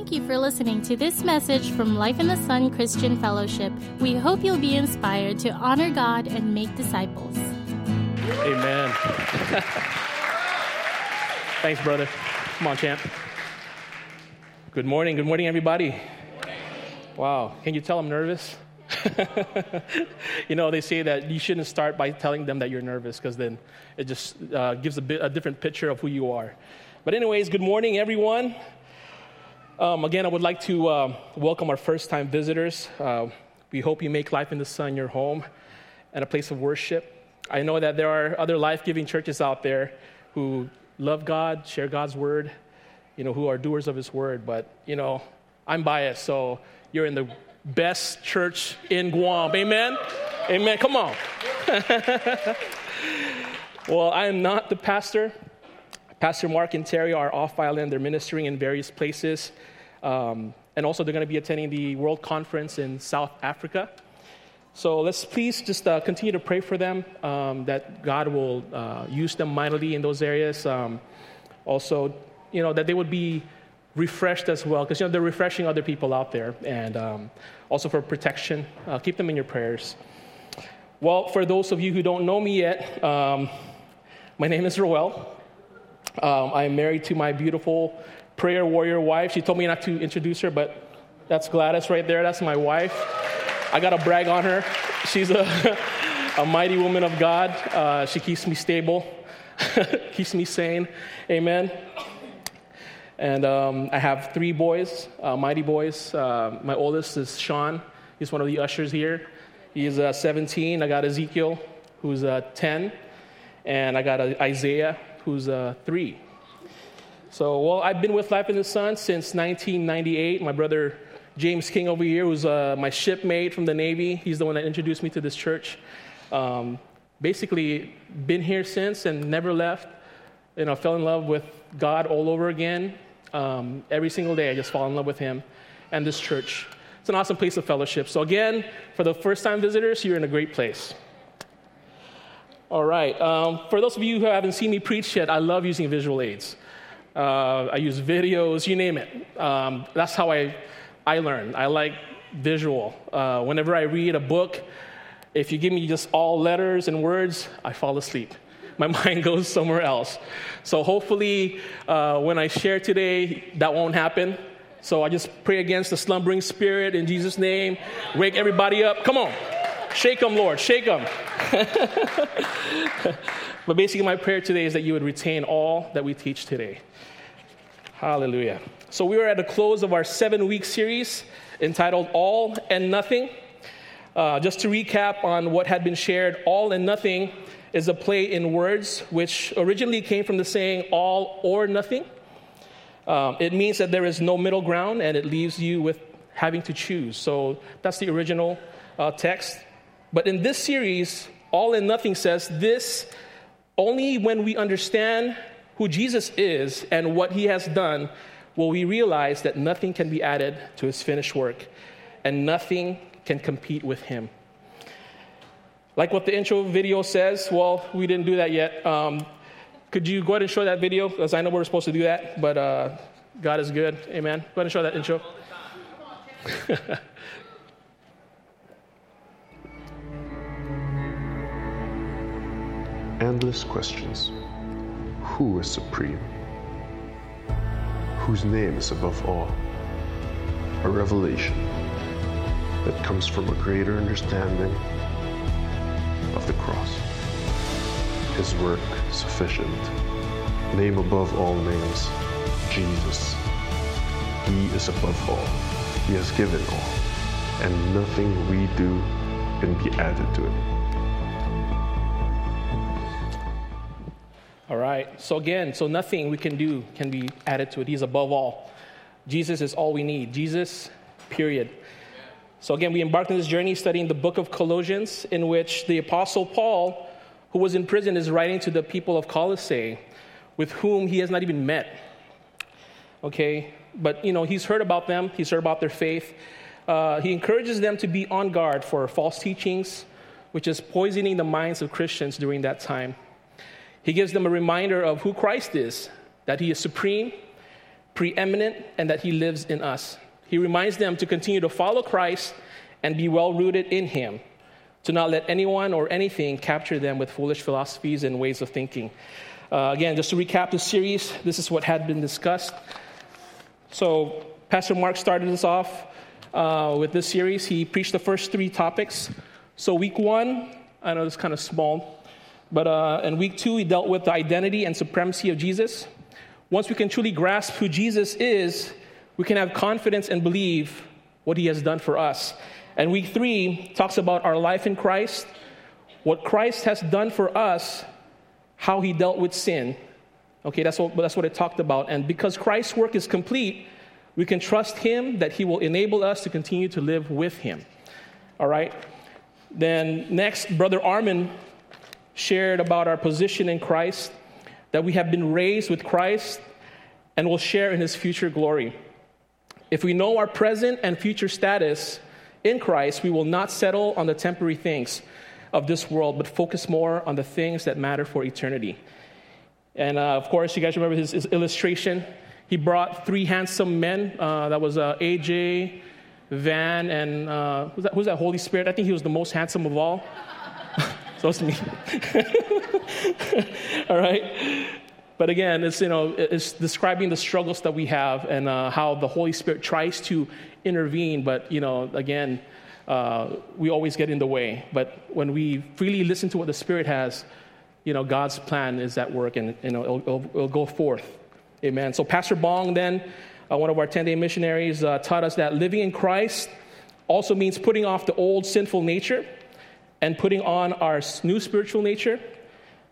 Thank you for listening to this message from Life in the Sun Christian Fellowship. We hope you'll be inspired to honor God and make disciples. Amen. Thanks, brother. Come on, champ. Good morning. Good morning, everybody. Wow. Can you tell I'm nervous? you know, they say that you shouldn't start by telling them that you're nervous because then it just uh, gives a, bit, a different picture of who you are. But, anyways, good morning, everyone. Um, again, I would like to uh, welcome our first time visitors. Uh, we hope you make Life in the Sun your home and a place of worship. I know that there are other life giving churches out there who love God, share God's word, you know, who are doers of his word, but, you know, I'm biased, so you're in the best church in Guam. Amen? Amen. Come on. well, I am not the pastor. Pastor Mark and Terry are off island. They're ministering in various places. Um, and also, they're going to be attending the World Conference in South Africa. So let's please just uh, continue to pray for them um, that God will uh, use them mightily in those areas. Um, also, you know, that they would be refreshed as well, because you know they're refreshing other people out there, and um, also for protection. Uh, keep them in your prayers. Well, for those of you who don't know me yet, um, my name is Roel. Um, I'm married to my beautiful prayer warrior wife. She told me not to introduce her, but that's Gladys right there. That's my wife. I got to brag on her. She's a, a mighty woman of God. Uh, she keeps me stable, keeps me sane. Amen. And um, I have three boys, uh, mighty boys. Uh, my oldest is Sean. He's one of the ushers here. He's uh, 17. I got Ezekiel, who's uh, 10. And I got uh, Isaiah, who's uh, 3. So, well, I've been with Life in the Sun since 1998. My brother James King over here, who's my shipmate from the Navy, he's the one that introduced me to this church. Um, basically, been here since and never left. You know, fell in love with God all over again um, every single day, I just fall in love with Him and this church. It's an awesome place of fellowship. So, again, for the first time visitors, you're in a great place. All right. Um, for those of you who haven't seen me preach yet, I love using visual aids. Uh, I use videos, you name it. Um, that's how I, I learn. I like visual. Uh, whenever I read a book, if you give me just all letters and words, I fall asleep my mind goes somewhere else. So hopefully, uh, when I share today, that won't happen. So I just pray against the slumbering spirit in Jesus' name. Wake everybody up. Come on. Shake them, Lord. Shake them. but basically, my prayer today is that you would retain all that we teach today. Hallelujah. So we are at the close of our seven week series entitled All and Nothing. Uh, just to recap on what had been shared, all and nothing is a play in words which originally came from the saying all or nothing. Um, it means that there is no middle ground and it leaves you with having to choose. So that's the original uh, text. But in this series, All in Nothing says this only when we understand who Jesus is and what he has done will we realize that nothing can be added to his finished work and nothing can compete with him. Like what the intro video says, well, we didn't do that yet. Um, could you go ahead and show that video? Because I know we're supposed to do that, but uh, God is good. Amen. Go ahead and show that intro. Endless questions. Who is supreme? Whose name is above all? A revelation that comes from a greater understanding of the cross. His work sufficient. Name above all names, Jesus. He is above all. He has given all, and nothing we do can be added to it. All right. So again, so nothing we can do can be added to it. He's above all. Jesus is all we need. Jesus, period. So, again, we embarked on this journey studying the book of Colossians, in which the Apostle Paul, who was in prison, is writing to the people of Colossae, with whom he has not even met. Okay? But, you know, he's heard about them, he's heard about their faith. Uh, he encourages them to be on guard for false teachings, which is poisoning the minds of Christians during that time. He gives them a reminder of who Christ is, that he is supreme, preeminent and that he lives in us. He reminds them to continue to follow Christ and be well rooted in him, to not let anyone or anything capture them with foolish philosophies and ways of thinking. Uh, again, just to recap the series, this is what had been discussed. So, Pastor Mark started us off uh, with this series. He preached the first three topics. So, week one, I know it's kind of small, but uh, in week two, he dealt with the identity and supremacy of Jesus. Once we can truly grasp who Jesus is, we can have confidence and believe what he has done for us. And week three talks about our life in Christ, what Christ has done for us, how he dealt with sin. Okay, that's what, that's what it talked about. And because Christ's work is complete, we can trust him that he will enable us to continue to live with him. All right? Then, next, Brother Armin shared about our position in Christ, that we have been raised with Christ and will share in his future glory. If we know our present and future status in Christ, we will not settle on the temporary things of this world, but focus more on the things that matter for eternity. And uh, of course, you guys remember his, his, illustration. He brought three handsome men. Uh, that was uh, AJ, Van, and uh, who's that, who's that Holy Spirit? I think he was the most handsome of all. So it's me. all right. But again, it's, you know, it's describing the struggles that we have and uh, how the Holy Spirit tries to intervene. But, you know, again, uh, we always get in the way. But when we freely listen to what the Spirit has, you know, God's plan is at work and, you know, it'll, it'll, it'll go forth. Amen. So Pastor Bong then, uh, one of our 10-day missionaries, uh, taught us that living in Christ also means putting off the old sinful nature and putting on our new spiritual nature.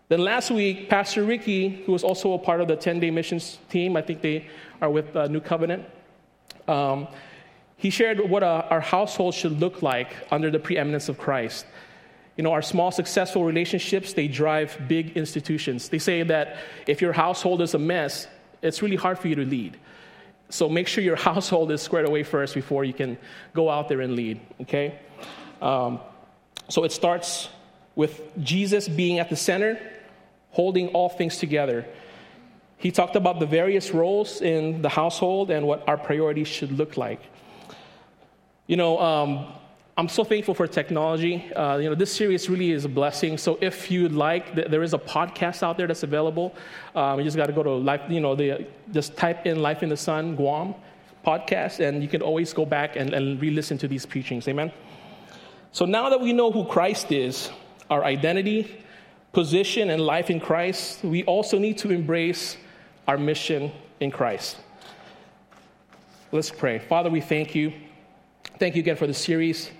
Then last week, Pastor Ricky, who was also a part of the 10 day missions team, I think they are with uh, New Covenant, um, he shared what uh, our household should look like under the preeminence of Christ. You know, our small, successful relationships, they drive big institutions. They say that if your household is a mess, it's really hard for you to lead. So make sure your household is squared away first before you can go out there and lead, okay? Um, so it starts with Jesus being at the center holding all things together. He talked about the various roles in the household and what our priorities should look like. You know, um, I'm so thankful for technology. Uh, you know, this series really is a blessing. So if you'd like, there is a podcast out there that's available. Um, you just got to go to life. You know, the, just type in "Life in the Sun" Guam podcast, and you can always go back and, and re-listen to these preachings. Amen. So now that we know who Christ is, our identity, position and life in Christ, we also need to embrace our mission in Christ. Let's pray. Father, we thank you. Thank you again for the series.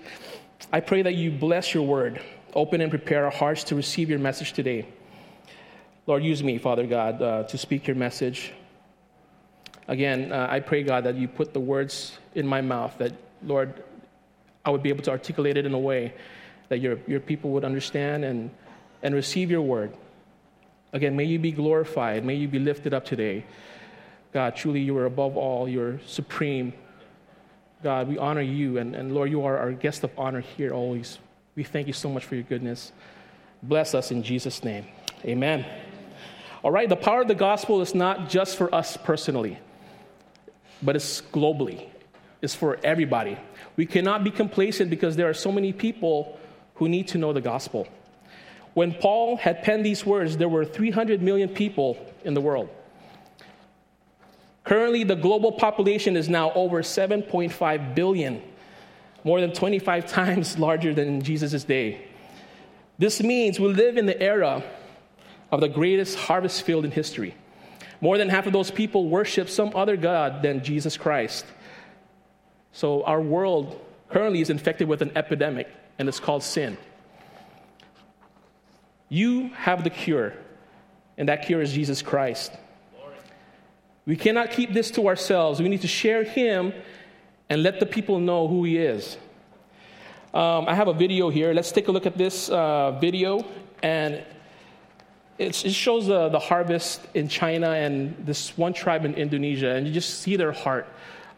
I pray that you bless your word, open and prepare our hearts to receive your message today. Lord, use me, Father God, uh, to speak your message. Again, uh, I pray, God, that you put the words in my mouth, that, Lord, I would be able to articulate it in a way that your, your people would understand and and receive your word. Again, may you be glorified. May you be lifted up today. God, truly you are above all. You're supreme. God, we honor you. And, and Lord, you are our guest of honor here always. We thank you so much for your goodness. Bless us in Jesus' name. Amen. All right, the power of the gospel is not just for us personally, but it's globally, it's for everybody. We cannot be complacent because there are so many people who need to know the gospel. When Paul had penned these words, there were 300 million people in the world. Currently, the global population is now over 7.5 billion, more than 25 times larger than in Jesus' day. This means we live in the era of the greatest harvest field in history. More than half of those people worship some other God than Jesus Christ. So, our world currently is infected with an epidemic, and it's called sin. You have the cure, and that cure is Jesus Christ. We cannot keep this to ourselves. We need to share Him and let the people know who He is. Um, I have a video here. Let's take a look at this uh, video. And it shows the, the harvest in China and this one tribe in Indonesia. And you just see their heart.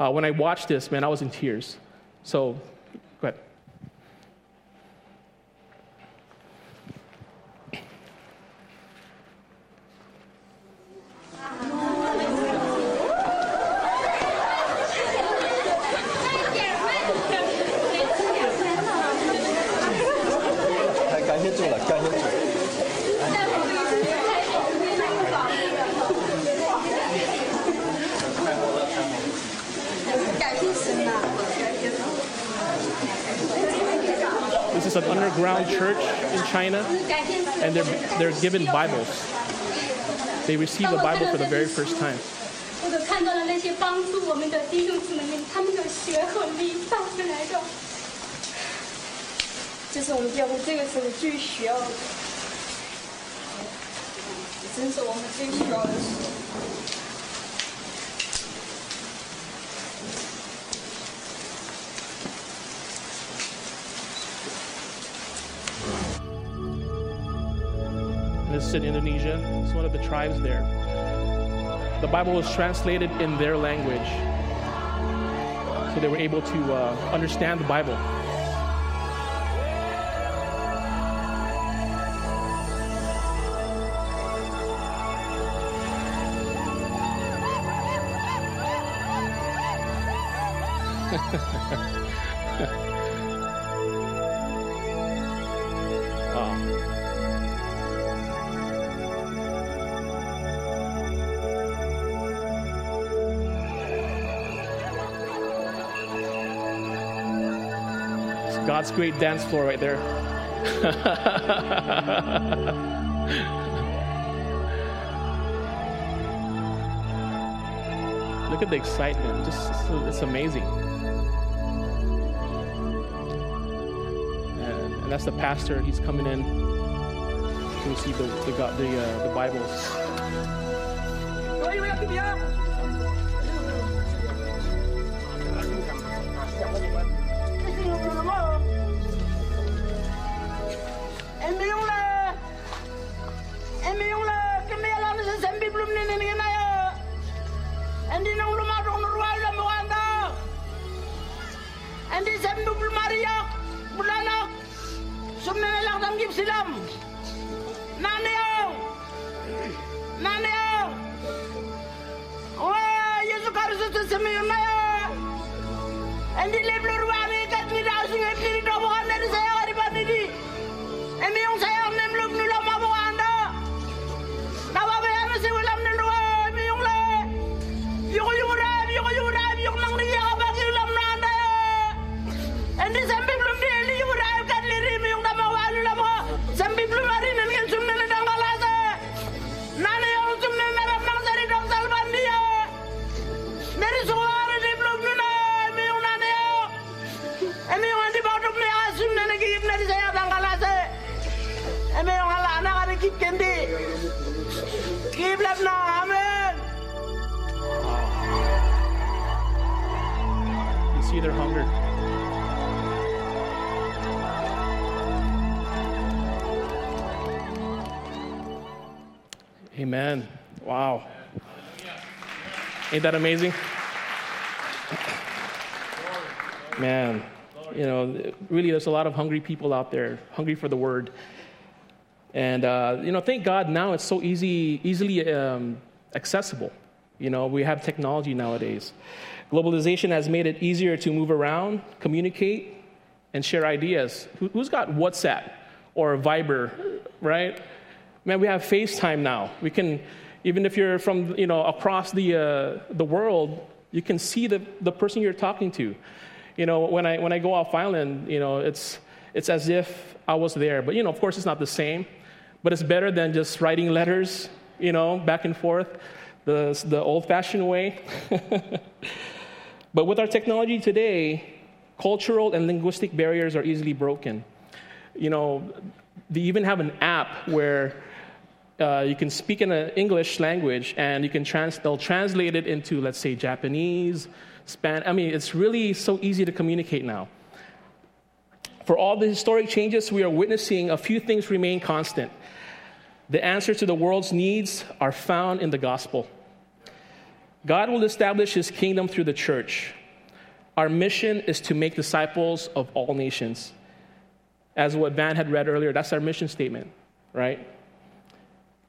Uh, when I watched this, man, I was in tears. So is an underground church in China, and they're, given Bibles. They receive a Bible for the very first time. Is in Indonesia. It's one of the tribes there. The Bible was translated in their language, so they were able to uh, understand the Bible. God's great dance floor right there. Look at the excitement. Just it's amazing. And, and that's the pastor. He's coming in to receive the the, the, uh, the Bibles. See their hunger. Amen. Wow. Ain't that amazing? Man, you know, really, there's a lot of hungry people out there, hungry for the word. And, uh, you know, thank God now it's so easy, easily um, accessible. You know, we have technology nowadays. Globalization has made it easier to move around, communicate, and share ideas. Who, has got WhatsApp or Viber, right? Man, we have FaceTime now. We can, even if you're from, you know, across the, uh, the world, you can see the, the person you're talking to. You know, when I, when I go off island, you know, it's, it's as if I was there. But, you know, of course, it's not the same but it's better than just writing letters, you know, back and forth, the, the old fashioned way. but with our technology today, cultural and linguistic barriers are easily broken. You know, they even have an app where uh, you can speak in an English language and you can trans- they'll translate it into, let's say, Japanese, Spanish. I mean, it's really so easy to communicate now. For all the historic changes we are witnessing, a few things remain constant. The answer to the world's needs are found in the gospel. God will establish his kingdom through the church. Our mission is to make disciples of all nations. As what Van had read earlier, that's our mission statement, right?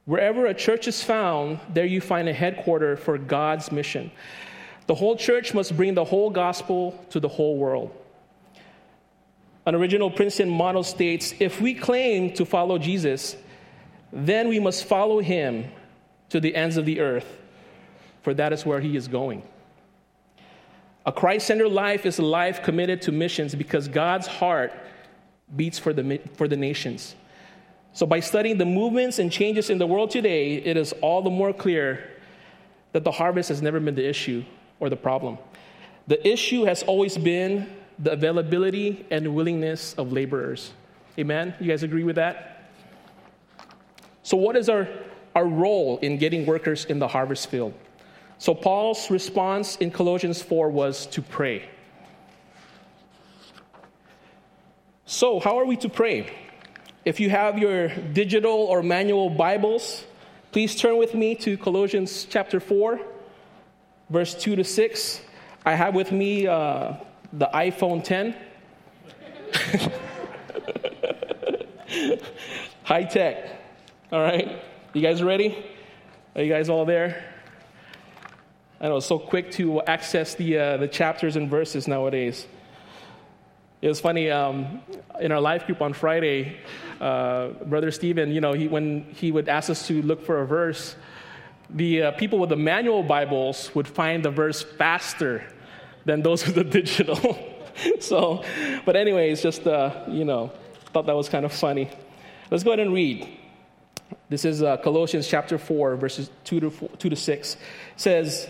Wherever a church is found, there you find a headquarter for God's mission. The whole church must bring the whole gospel to the whole world. An original Princeton model states if we claim to follow Jesus, then we must follow him to the ends of the earth, for that is where he is going. A Christ centered life is a life committed to missions because God's heart beats for the, for the nations. So, by studying the movements and changes in the world today, it is all the more clear that the harvest has never been the issue or the problem. The issue has always been the availability and willingness of laborers. Amen? You guys agree with that? So, what is our, our role in getting workers in the harvest field? So, Paul's response in Colossians 4 was to pray. So, how are we to pray? If you have your digital or manual Bibles, please turn with me to Colossians chapter 4, verse 2 to 6. I have with me uh, the iPhone 10. High tech. All right. You guys ready? Are you guys all there? I know so quick to access the, uh, the chapters and verses nowadays. It was funny um, in our life group on Friday, uh, Brother Stephen, you know, he, when he would ask us to look for a verse, the uh, people with the manual Bibles would find the verse faster than those with the digital. so, but anyways, just, uh, you know, thought that was kind of funny. Let's go ahead and read. This is uh, Colossians chapter 4, verses 2 to, 4, 2 to 6. It says,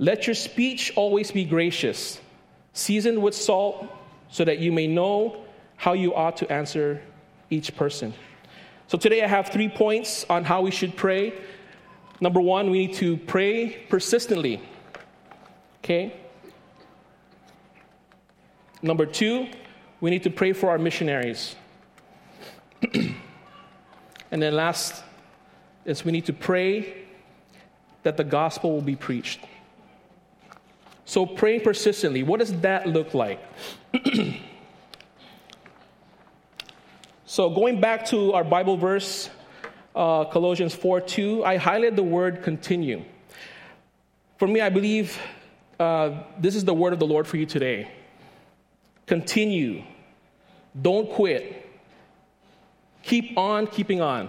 Let your speech always be gracious, seasoned with salt, so that you may know how you ought to answer each person. So today I have three points on how we should pray. Number one, we need to pray persistently. Okay? Number two, we need to pray for our missionaries. and then last is we need to pray that the gospel will be preached. So praying persistently, what does that look like? So, going back to our Bible verse, uh, Colossians 4 2, I highlighted the word continue. For me, I believe uh, this is the word of the Lord for you today. Continue. Don't quit. Keep on keeping on.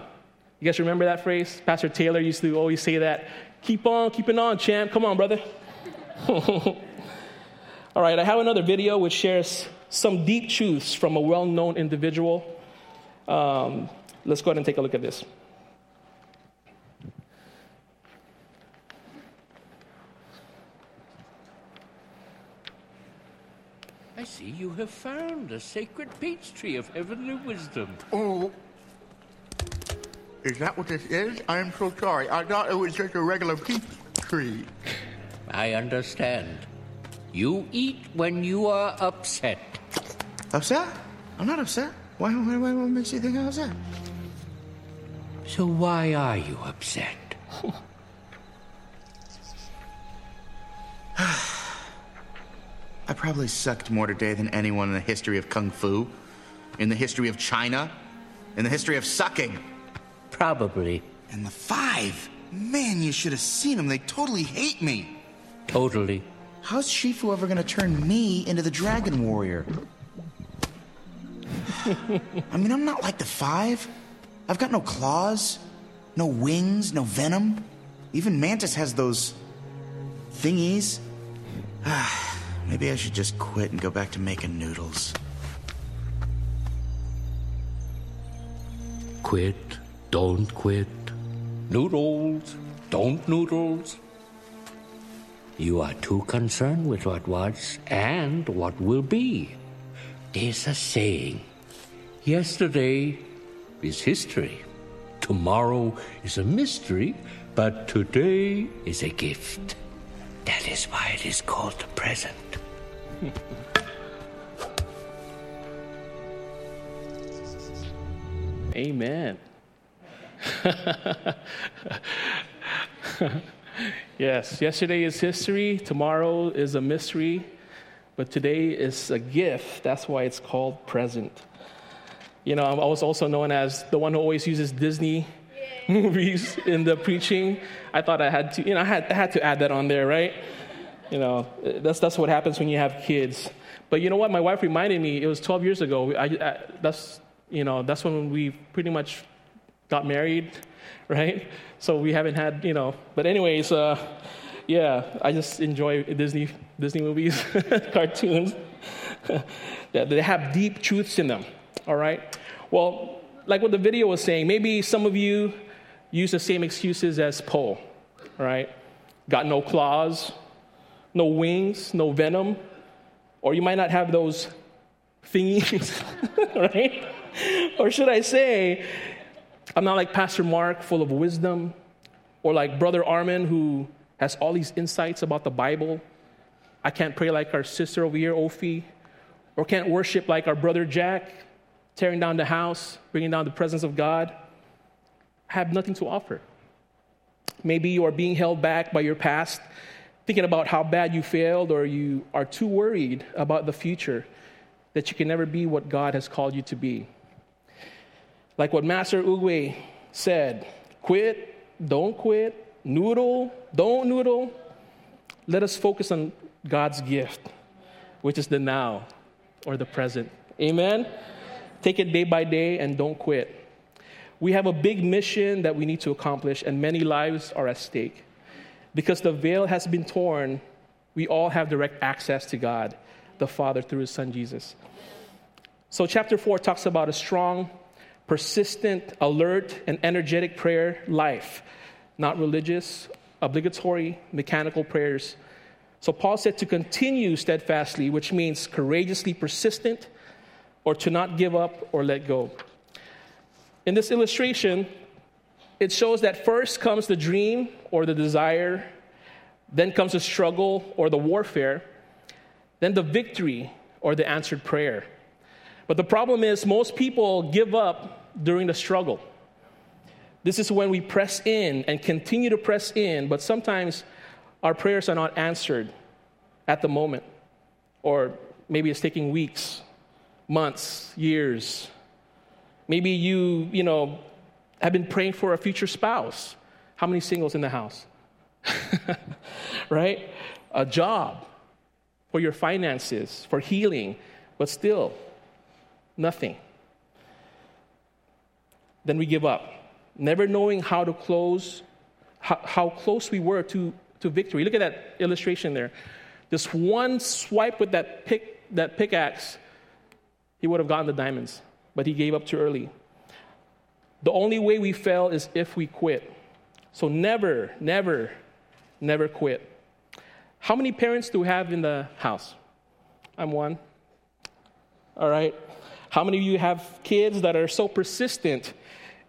You guys remember that phrase? Pastor Taylor used to always say that. Keep on keeping on, champ. Come on, brother. All right, I have another video which shares some deep truths from a well known individual um, let's go ahead and take a look at this. I see you have found a sacred peach tree of heavenly wisdom. Oh. Is that what this is? I am so sorry. I thought it was just a regular peach tree. I understand. You eat when you are upset. Upset? I'm not upset. Why, why, why, what makes you think I'm upset? So why are you upset? I probably sucked more today than anyone in the history of Kung Fu, in the history of China, in the history of sucking. Probably. And the five. Man, you should have seen them. They totally hate me. Totally. How's Shifu ever gonna turn me into the Dragon Warrior? I mean, I'm not like the five. I've got no claws, no wings, no venom. Even Mantis has those thingies. Ah, maybe I should just quit and go back to making noodles. Quit, don't quit. Noodles, don't noodles. You are too concerned with what was and what will be. There's a saying Yesterday is history. Tomorrow is a mystery, but today is a gift. That is why it is called the present. Amen. yes, yesterday is history, tomorrow is a mystery, but today is a gift. That's why it's called present. You know, I was also known as the one who always uses Disney movies in the preaching. I thought I had to, you know, I had, I had to add that on there, right? You know, that's, that's what happens when you have kids. But you know what? My wife reminded me, it was 12 years ago. I, I, that's, you know, that's when we pretty much got married, right? So we haven't had, you know, but anyways, uh, yeah, I just enjoy Disney, Disney movies, cartoons. they have deep truths in them, all right? Well, like what the video was saying, maybe some of you use the same excuses as Po, right? Got no claws, no wings, no venom, or you might not have those thingies, right? or should I say, I'm not like Pastor Mark, full of wisdom, or like Brother Armin, who has all these insights about the Bible. I can't pray like our sister over here, Ophi, or can't worship like our brother Jack, tearing down the house, bringing down the presence of God. I have nothing to offer. Maybe you are being held back by your past, thinking about how bad you failed, or you are too worried about the future that you can never be what God has called you to be. Like what Master Oogway said quit, don't quit, noodle, don't noodle. Let us focus on God's gift, which is the now or the present. Amen? Take it day by day and don't quit. We have a big mission that we need to accomplish, and many lives are at stake. Because the veil has been torn, we all have direct access to God, the Father, through His Son Jesus. So, chapter 4 talks about a strong, persistent, alert, and energetic prayer life, not religious, obligatory, mechanical prayers. So, Paul said to continue steadfastly, which means courageously persistent or to not give up or let go. In this illustration, it shows that first comes the dream or the desire, then comes the struggle or the warfare, then the victory or the answered prayer. But the problem is, most people give up during the struggle. This is when we press in and continue to press in, but sometimes our prayers are not answered at the moment. Or maybe it's taking weeks, months, years. Maybe you, you know, have been praying for a future spouse. How many singles in the house? right? A job, for your finances, for healing, but still, nothing. Then we give up, never knowing how to close, how, how close we were to, to victory. Look at that illustration there. This one swipe with that, pick, that pickaxe, he would have gotten the diamonds, but he gave up too early. The only way we fail is if we quit. So never, never, never quit. How many parents do we have in the house? I'm one. All right. How many of you have kids that are so persistent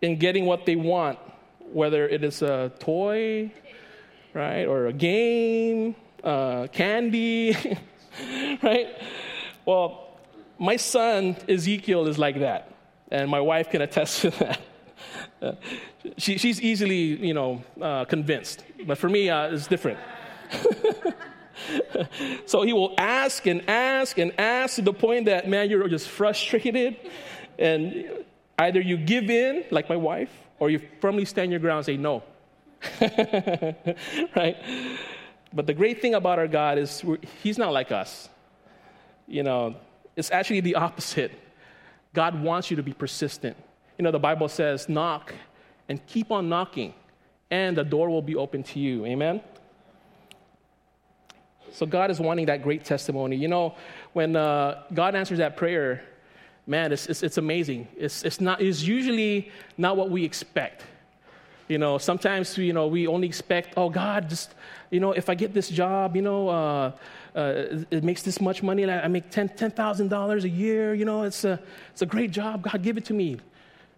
in getting what they want, whether it is a toy, right, or a game, uh, candy, right? Well, my son Ezekiel is like that, and my wife can attest to that. she, she's easily, you know, uh, convinced. But for me, uh, it's different. so he will ask and ask and ask to the point that, man, you're just frustrated. And either you give in, like my wife, or you firmly stand your ground and say no. right? But the great thing about our God is he's not like us. You know, it's actually the opposite. God wants you to be persistent. You know, the Bible says, knock and keep on knocking, and the door will be open to you. Amen? So God is wanting that great testimony. You know, when uh, God answers that prayer, man, it's, it's, it's amazing. It's, it's, not, it's usually not what we expect. You know, sometimes, you know, we only expect, oh, God, just, you know, if I get this job, you know, uh, uh, it makes this much money, and I make $10,000 $10, a year, you know, it's a, it's a great job. God, give it to me.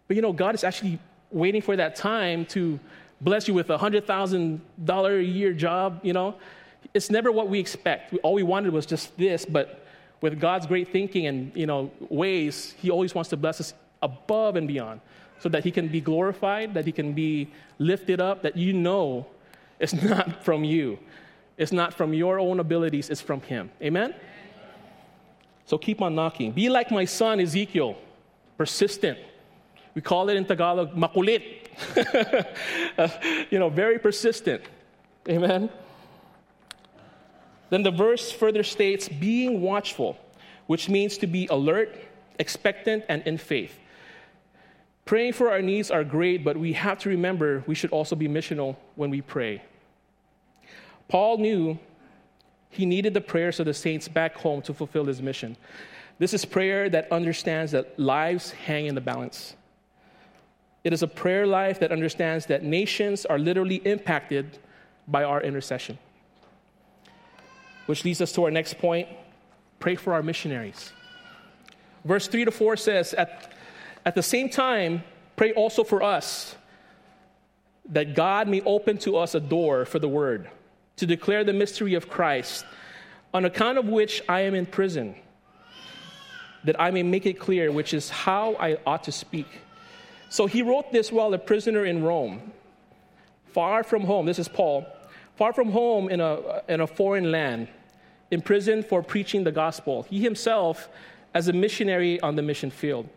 But, you know, God is actually waiting for that time to bless you with a $100,000 a year job, you know. It's never what we expect. All we wanted was just this, but with God's great thinking and, you know, ways, he always wants to bless us above and beyond so that he can be glorified, that he can be lifted up, that you know it's not from you. It's not from your own abilities, it's from him. Amen? So keep on knocking. Be like my son Ezekiel. persistent. We call it in Tagalog makulit. uh, you know, very persistent. Amen. Then the verse further states being watchful, which means to be alert, expectant, and in faith. Praying for our needs are great, but we have to remember we should also be missional when we pray. Paul knew he needed the prayers of the saints back home to fulfill his mission. This is prayer that understands that lives hang in the balance. It is a prayer life that understands that nations are literally impacted by our intercession. Which leads us to our next point pray for our missionaries. Verse 3 to 4 says, At, at the same time, pray also for us, that God may open to us a door for the word, to declare the mystery of Christ, on account of which I am in prison, that I may make it clear, which is how I ought to speak. So he wrote this while a prisoner in Rome, far from home. This is Paul far from home in a, in a foreign land, imprisoned for preaching the gospel. He himself, as a missionary on the mission field,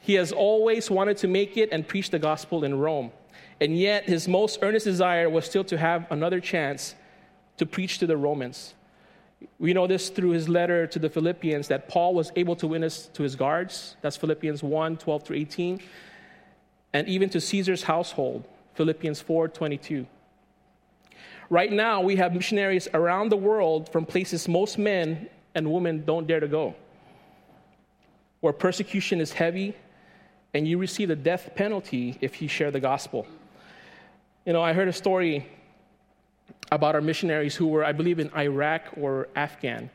he has always wanted to make it and preach the gospel in Rome. And yet, his most earnest desire was still to have another chance to preach to the Romans. We know this through his letter to the Philippians that Paul was able to witness to his guards. That's Philippians 1 12 through 18. And even to Caesar's household, Philippians 4 22. Right now, we have missionaries around the world from places most men and women don't dare to go, where persecution is heavy and you receive the death penalty if you share the gospel. You know, I heard a story about our missionaries who were, I believe, in Iraq or Afghan.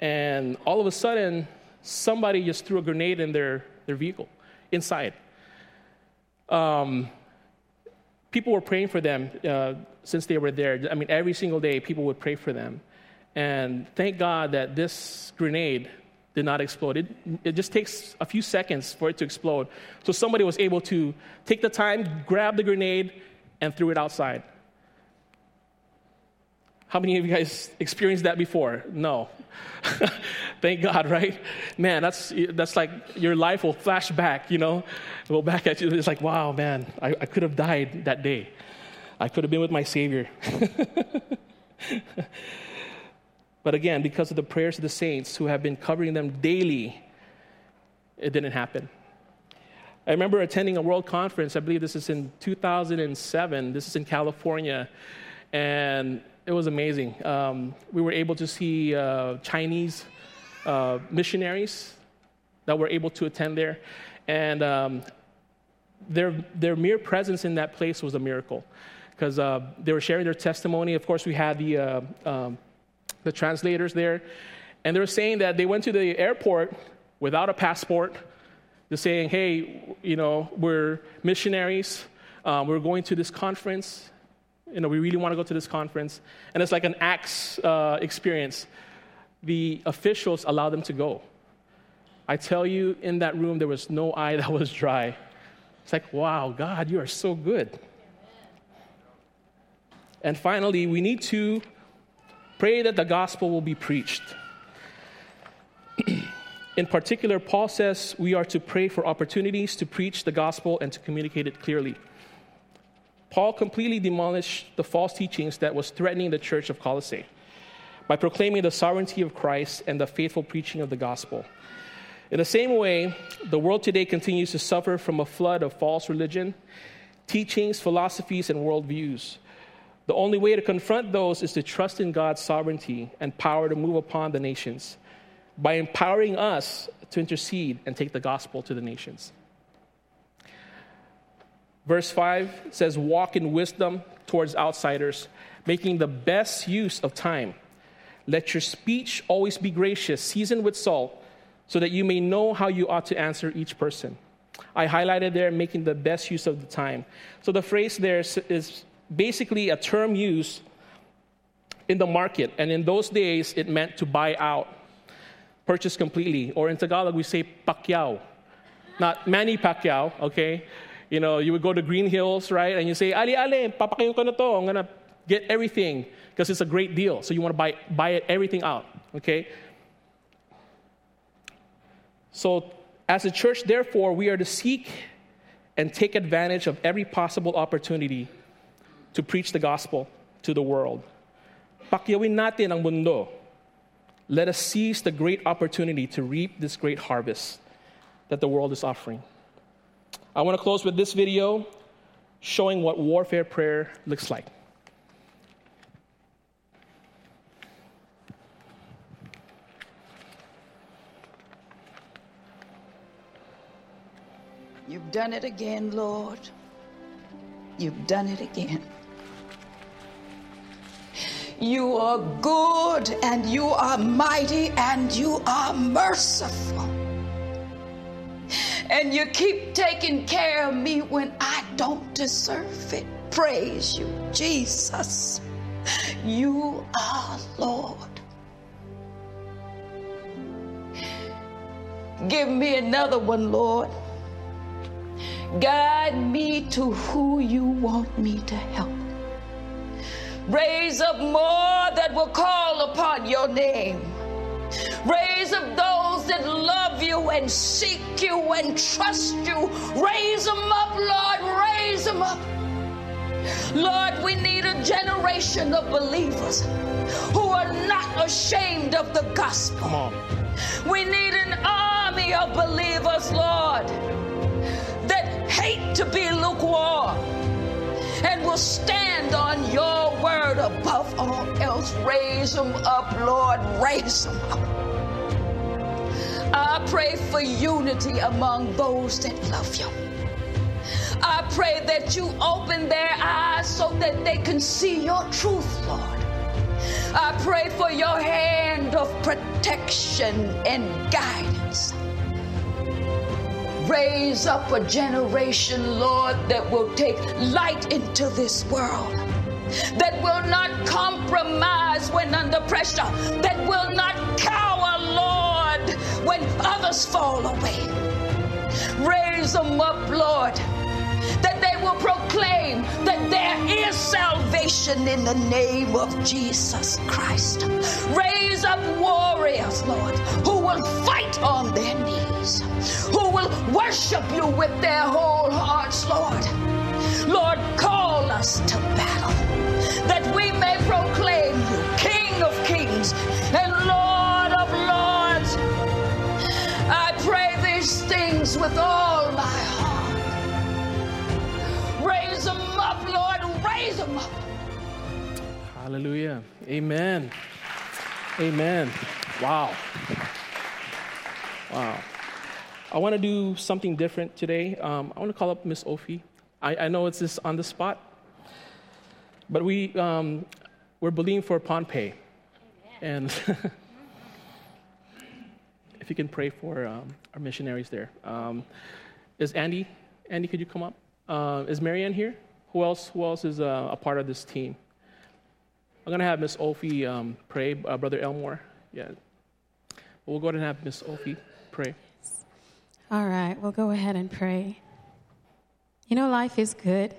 And all of a sudden, somebody just threw a grenade in their, their vehicle inside. Um, people were praying for them uh, since they were there. I mean, every single day, people would pray for them. And thank God that this grenade did not explode. It, it just takes a few seconds for it to explode. So somebody was able to take the time, grab the grenade, and threw it outside. How many of you guys experienced that before? No. Thank God, right? Man, that's, that's like your life will flash back, you know? Go back at you. It's like, wow, man, I, I could have died that day. I could have been with my Savior. but again, because of the prayers of the saints who have been covering them daily, it didn't happen. I remember attending a world conference, I believe this is in 2007. This is in California. And it was amazing. Um, we were able to see uh, Chinese uh, missionaries that were able to attend there. And um, their, their mere presence in that place was a miracle because uh, they were sharing their testimony. Of course, we had the, uh, um, the translators there. And they were saying that they went to the airport without a passport. They're saying, hey, you know, we're missionaries. Um, we're going to this conference you know, we really want to go to this conference. And it's like an Acts uh, experience. The officials allow them to go. I tell you, in that room, there was no eye that was dry. It's like, wow, God, you are so good. And finally, we need to pray that the gospel will be preached. in particular, Paul says we are to pray for opportunities to preach the gospel and to communicate it clearly. Paul completely demolished the false teachings that was threatening the church of Colossae by proclaiming the sovereignty of Christ and the faithful preaching of the gospel. In the same way, the world today continues to suffer from a flood of false religion, teachings, philosophies, and worldviews. The only way to confront those is to trust in God's sovereignty and power to move upon the nations by empowering us to intercede and take the gospel to the nations. Verse 5 says, Walk in wisdom towards outsiders, making the best use of time. Let your speech always be gracious, seasoned with salt, so that you may know how you ought to answer each person. I highlighted there, making the best use of the time. So the phrase there is basically a term used in the market. And in those days, it meant to buy out, purchase completely. Or in Tagalog, we say pakyaw. Not Manny Pacquiao, okay? You know, you would go to Greenhills, right? And you say, Ali, Ali, papakyaw ko na to. I'm going to get everything because it's a great deal. So you want to buy, buy it, everything out, okay? So As a church, therefore, we are to seek and take advantage of every possible opportunity to preach the gospel to the world. Pakyawin natin ang mundo. Let us seize the great opportunity to reap this great harvest that the world is offering. I want to close with this video showing what warfare prayer looks like. You've done it again, Lord. You've done it again. You are good and you are mighty and you are merciful. And you keep taking care of me when I don't deserve it. Praise you, Jesus. You are Lord. Give me another one, Lord. Guide me to who you want me to help. Raise up more that will call upon your name. Raise up those that love you and seek you and trust you. Raise them up, Lord. Raise them up. Lord, we need a generation of believers who are not ashamed of the gospel. We need an army of believers, Lord, that hate to be lukewarm and will stand on your word above all else. Raise them up, Lord. Raise them up. I pray for unity among those that love you. I pray that you open their eyes so that they can see your truth, Lord. I pray for your hand of protection and guidance. Raise up a generation, Lord, that will take light into this world, that will not compromise when under pressure, that will not away. Raise them up, Lord, that they will proclaim that there is salvation in the name of Jesus Christ. Raise up warriors, Lord, who will fight on their knees, who will worship you with their whole hearts, Lord. Lord, call us to battle that we may proclaim you King of kings with all my heart. Raise them up, Lord, raise them up. Hallelujah. Amen. Amen. Wow. Wow. I want to do something different today. Um, I want to call up Miss Ophi. I, I know it's just on the spot, but we, um, we're believing for Pohnpei. And if you can pray for um, our missionaries there. Um, is Andy? Andy, could you come up? Uh, is Marianne here? Who else? Who else is uh, a part of this team? I'm gonna have Miss Ophi um, pray. Uh, Brother Elmore, yeah. We'll go ahead and have Miss Ophi pray. All right, we'll go ahead and pray. You know, life is good.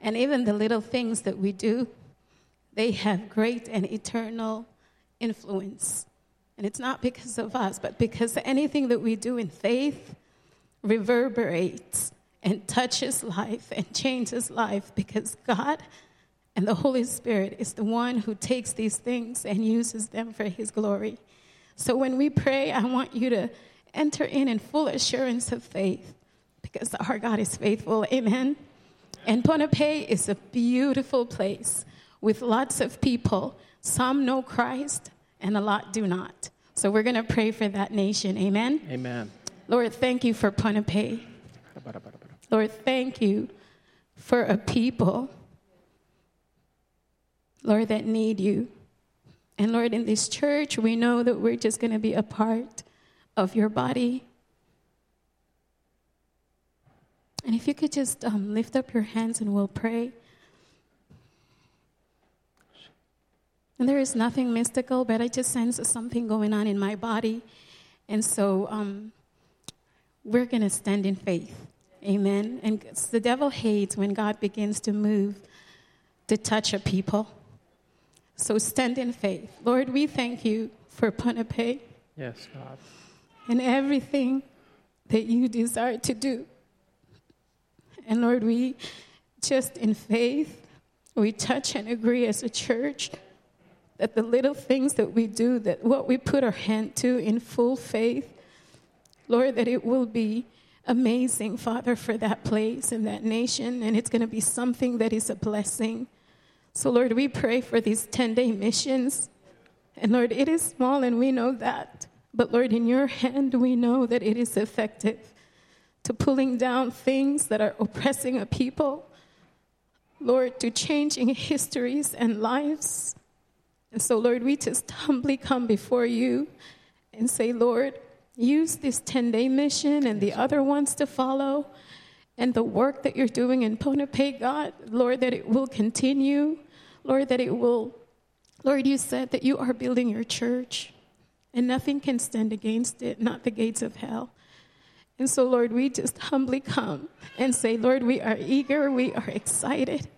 And even the little things that we do, they have great and eternal influence. And it's not because of us, but because anything that we do in faith reverberates and touches life and changes life because God and the Holy Spirit is the one who takes these things and uses them for His glory. So when we pray, I want you to enter in in full assurance of faith because our God is faithful. Amen. And Ponape is a beautiful place with lots of people. Some know Christ and a lot do not. So we're going to pray for that nation. Amen. Amen. Lord, thank you for Pohnpei. Lord, thank you for a people, Lord, that need you. And Lord, in this church, we know that we're just going to be a part of your body. And if you could just um, lift up your hands and we'll pray. And there is nothing mystical, but I just sense something going on in my body. And so um, we're going to stand in faith. Amen. And the devil hates when God begins to move to touch a people. So stand in faith. Lord, we thank you for Pohnpei. Yes, God. and everything that you desire to do. And Lord, we just in faith, we touch and agree as a church that the little things that we do, that what we put our hand to in full faith, Lord, that it will be amazing, Father, for that place and that nation, and it's going to be something that is a blessing. So, Lord, we pray for these 10 day missions. And Lord, it is small and we know that. But Lord, in your hand, we know that it is effective to pulling down things that are oppressing a people. Lord, to changing histories and lives. And so, Lord, we just humbly come before you and say, Lord, use this 10 day mission and the other ones to follow and the work that you're doing in Ponape, God, Lord, that it will continue. Lord, that it will, Lord, you said that you are building your church and nothing can stand against it, not the gates of hell. And so, Lord, we just humbly come and say, Lord, we are eager, we are excited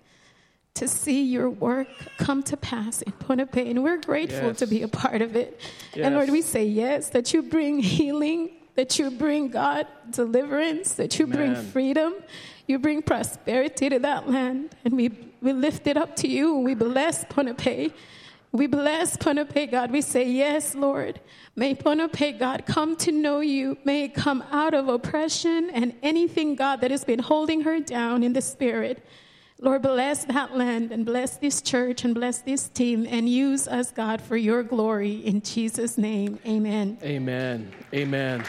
to see your work come to pass in Ponape, and we're grateful Yes. to be a part of it. Yes. And Lord, we say yes, that you bring healing, that you bring God deliverance, that you bring freedom, you bring prosperity to that land, and we we lift it up to you. We bless Ponape. We bless Ponape, God. We say, Yes, Lord. May Ponape, God, come to know you. May it come out of oppression and anything, God, that has been holding her down in the spirit. Lord, bless that land and bless this church and bless this team and use us, God, for your glory. In Jesus' name, amen. Amen. Amen.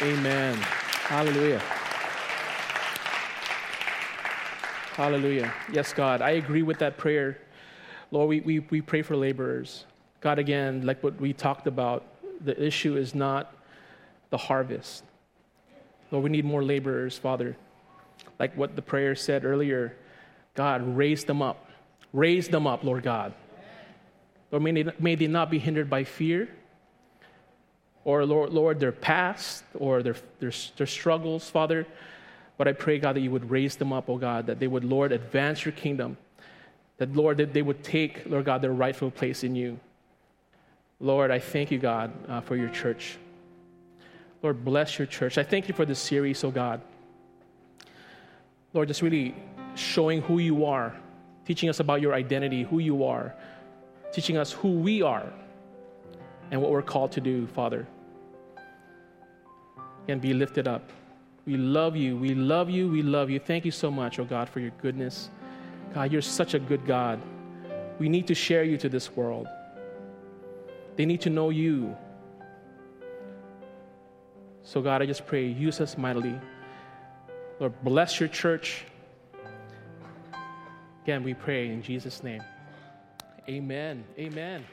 Amen. Hallelujah. Hallelujah. Yes, God, I agree with that prayer. Lord, we, we, we pray for laborers. God, again, like what we talked about, the issue is not the harvest. Lord, we need more laborers, Father. Like what the prayer said earlier, God, raise them up. Raise them up, Lord God. Lord, may they, may they not be hindered by fear, or Lord, Lord their past or their, their, their struggles, Father. But I pray, God, that you would raise them up, oh God, that they would, Lord, advance your kingdom. That, Lord, that they would take, Lord God, their rightful place in you. Lord, I thank you, God, uh, for your church. Lord, bless your church. I thank you for this series, oh God. Lord, just really showing who you are, teaching us about your identity, who you are, teaching us who we are and what we're called to do, Father. And be lifted up. We love you. We love you. We love you. Thank you so much, oh God, for your goodness. God, you're such a good God. We need to share you to this world. They need to know you. So, God, I just pray, use us mightily. Lord, bless your church. Again, we pray in Jesus' name. Amen. Amen.